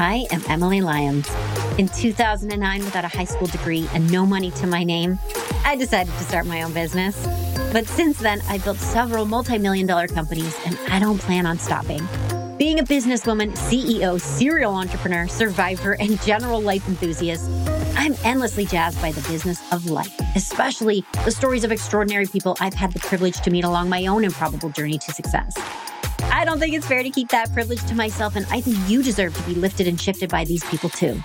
I am Emily Lyons. In 2009, without a high school degree and no money to my name, I decided to start my own business. But since then, I've built several multi million dollar companies and I don't plan on stopping. Being a businesswoman, CEO, serial entrepreneur, survivor, and general life enthusiast, I'm endlessly jazzed by the business of life, especially the stories of extraordinary people I've had the privilege to meet along my own improbable journey to success. I don't think it's fair to keep that privilege to myself, and I think you deserve to be lifted and shifted by these people too.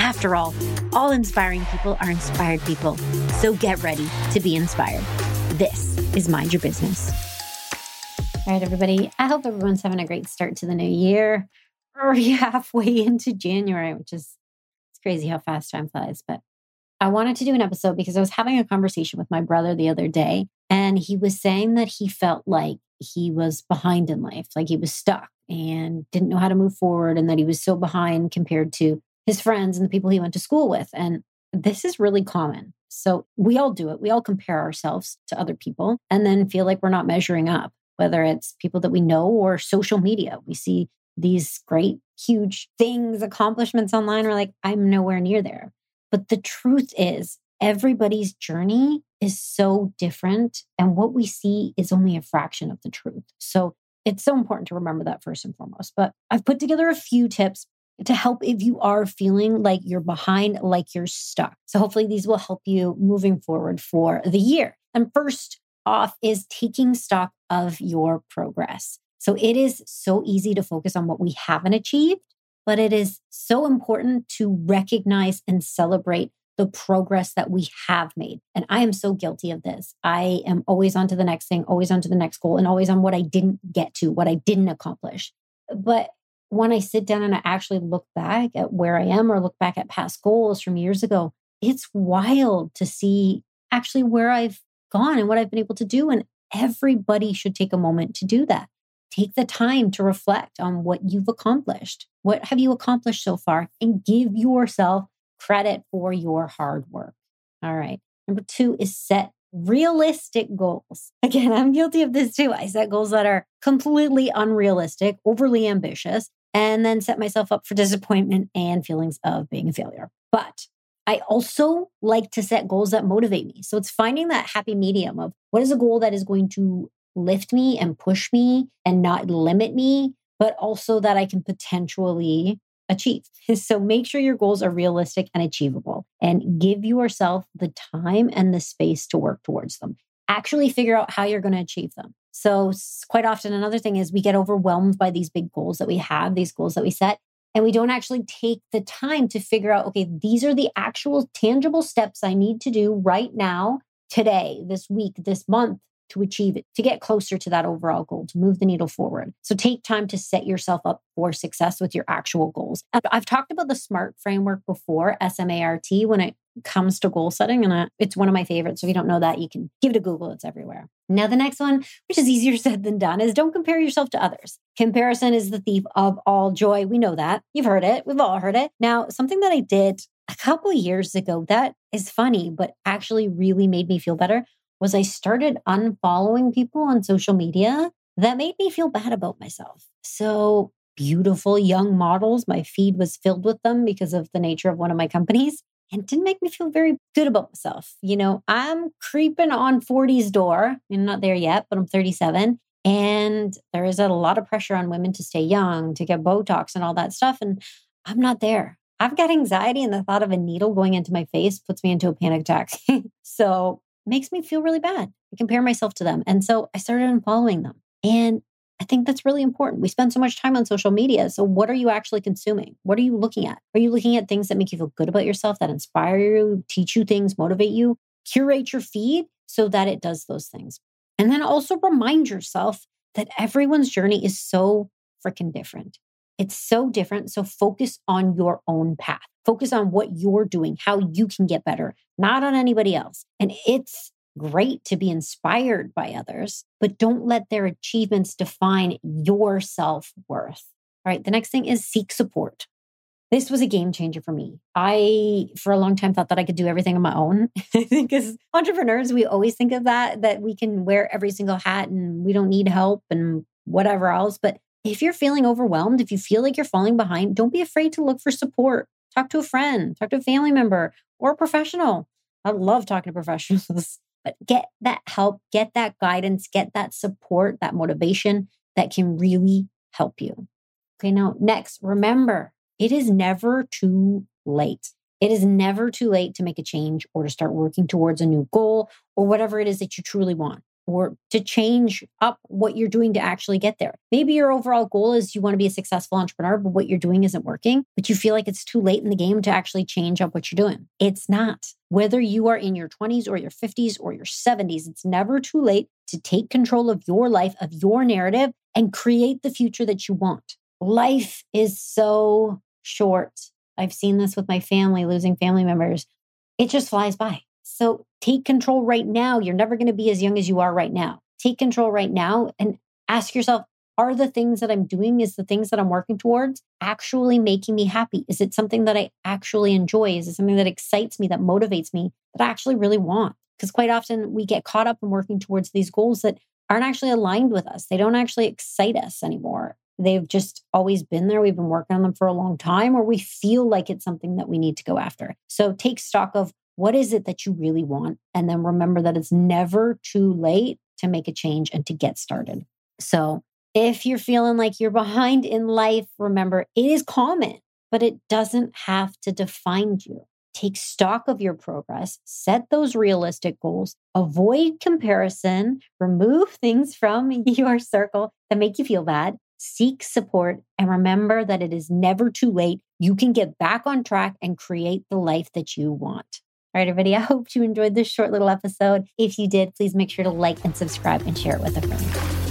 After all, all inspiring people are inspired people. So get ready to be inspired. This is Mind Your Business. All right, everybody. I hope everyone's having a great start to the new year. We're halfway into January, which is it's crazy how fast time flies. But I wanted to do an episode because I was having a conversation with my brother the other day, and he was saying that he felt like he was behind in life, like he was stuck and didn't know how to move forward, and that he was so behind compared to his friends and the people he went to school with. And this is really common. So we all do it. We all compare ourselves to other people and then feel like we're not measuring up, whether it's people that we know or social media. We see these great, huge things, accomplishments online. We're like, I'm nowhere near there. But the truth is, everybody's journey is so different. And what we see is only a fraction of the truth. So it's so important to remember that first and foremost. But I've put together a few tips to help if you are feeling like you're behind, like you're stuck. So hopefully these will help you moving forward for the year. And first off is taking stock of your progress. So it is so easy to focus on what we haven't achieved, but it is so important to recognize and celebrate the progress that we have made. And I am so guilty of this. I am always on to the next thing, always on to the next goal, and always on what I didn't get to, what I didn't accomplish. But when I sit down and I actually look back at where I am or look back at past goals from years ago, it's wild to see actually where I've gone and what I've been able to do. And everybody should take a moment to do that. Take the time to reflect on what you've accomplished. What have you accomplished so far? And give yourself credit for your hard work. All right. Number two is set realistic goals. Again, I'm guilty of this too. I set goals that are completely unrealistic, overly ambitious, and then set myself up for disappointment and feelings of being a failure. But I also like to set goals that motivate me. So it's finding that happy medium of what is a goal that is going to lift me and push me and not limit me, but also that I can potentially achieve. So make sure your goals are realistic and achievable and give yourself the time and the space to work towards them. Actually figure out how you're going to achieve them. So, quite often, another thing is we get overwhelmed by these big goals that we have, these goals that we set, and we don't actually take the time to figure out okay, these are the actual tangible steps I need to do right now, today, this week, this month to achieve it, to get closer to that overall goal, to move the needle forward. So take time to set yourself up for success with your actual goals. I've talked about the SMART framework before, S M A R T, when it comes to goal setting, and it's one of my favorites. So if you don't know that, you can give it a Google, it's everywhere. Now, the next one, which is easier said than done, is don't compare yourself to others. Comparison is the thief of all joy. We know that. You've heard it. We've all heard it. Now, something that I did a couple years ago that is funny, but actually really made me feel better was I started unfollowing people on social media that made me feel bad about myself. So, beautiful young models, my feed was filled with them because of the nature of one of my companies and didn't make me feel very good about myself. You know, I'm creeping on 40's door. I'm not there yet, but I'm 37. And there is a lot of pressure on women to stay young, to get Botox and all that stuff. And I'm not there. I've got anxiety, and the thought of a needle going into my face puts me into a panic attack. so makes me feel really bad. I compare myself to them. And so I started unfollowing them. And I think that's really important. We spend so much time on social media. So, what are you actually consuming? What are you looking at? Are you looking at things that make you feel good about yourself, that inspire you, teach you things, motivate you? Curate your feed so that it does those things. And then also remind yourself that everyone's journey is so freaking different. It's so different. So, focus on your own path. Focus on what you're doing, how you can get better, not on anybody else. And it's great to be inspired by others, but don't let their achievements define your self worth. All right. The next thing is seek support. This was a game changer for me. I, for a long time, thought that I could do everything on my own. I think as entrepreneurs, we always think of that, that we can wear every single hat and we don't need help and whatever else. But if you're feeling overwhelmed, if you feel like you're falling behind, don't be afraid to look for support. Talk to a friend, talk to a family member or a professional. I love talking to professionals, but get that help, get that guidance, get that support, that motivation that can really help you. Okay, now next, remember it is never too late. It is never too late to make a change or to start working towards a new goal or whatever it is that you truly want or to change up what you're doing to actually get there. Maybe your overall goal is you want to be a successful entrepreneur, but what you're doing isn't working, but you feel like it's too late in the game to actually change up what you're doing. It's not. Whether you are in your 20s or your 50s or your 70s, it's never too late to take control of your life, of your narrative, and create the future that you want. Life is so short. I've seen this with my family, losing family members. It just flies by. So take control right now. You're never going to be as young as you are right now. Take control right now and ask yourself are the things that I'm doing, is the things that I'm working towards actually making me happy? Is it something that I actually enjoy? Is it something that excites me, that motivates me, that I actually really want? Because quite often we get caught up in working towards these goals that aren't actually aligned with us. They don't actually excite us anymore. They've just always been there. We've been working on them for a long time, or we feel like it's something that we need to go after. So take stock of what is it that you really want? And then remember that it's never too late to make a change and to get started. So if you're feeling like you're behind in life, remember it is common, but it doesn't have to define you. Take stock of your progress, set those realistic goals, avoid comparison, remove things from your circle that make you feel bad, seek support, and remember that it is never too late. You can get back on track and create the life that you want. All right, everybody, I hope you enjoyed this short little episode. If you did, please make sure to like and subscribe and share it with a friend.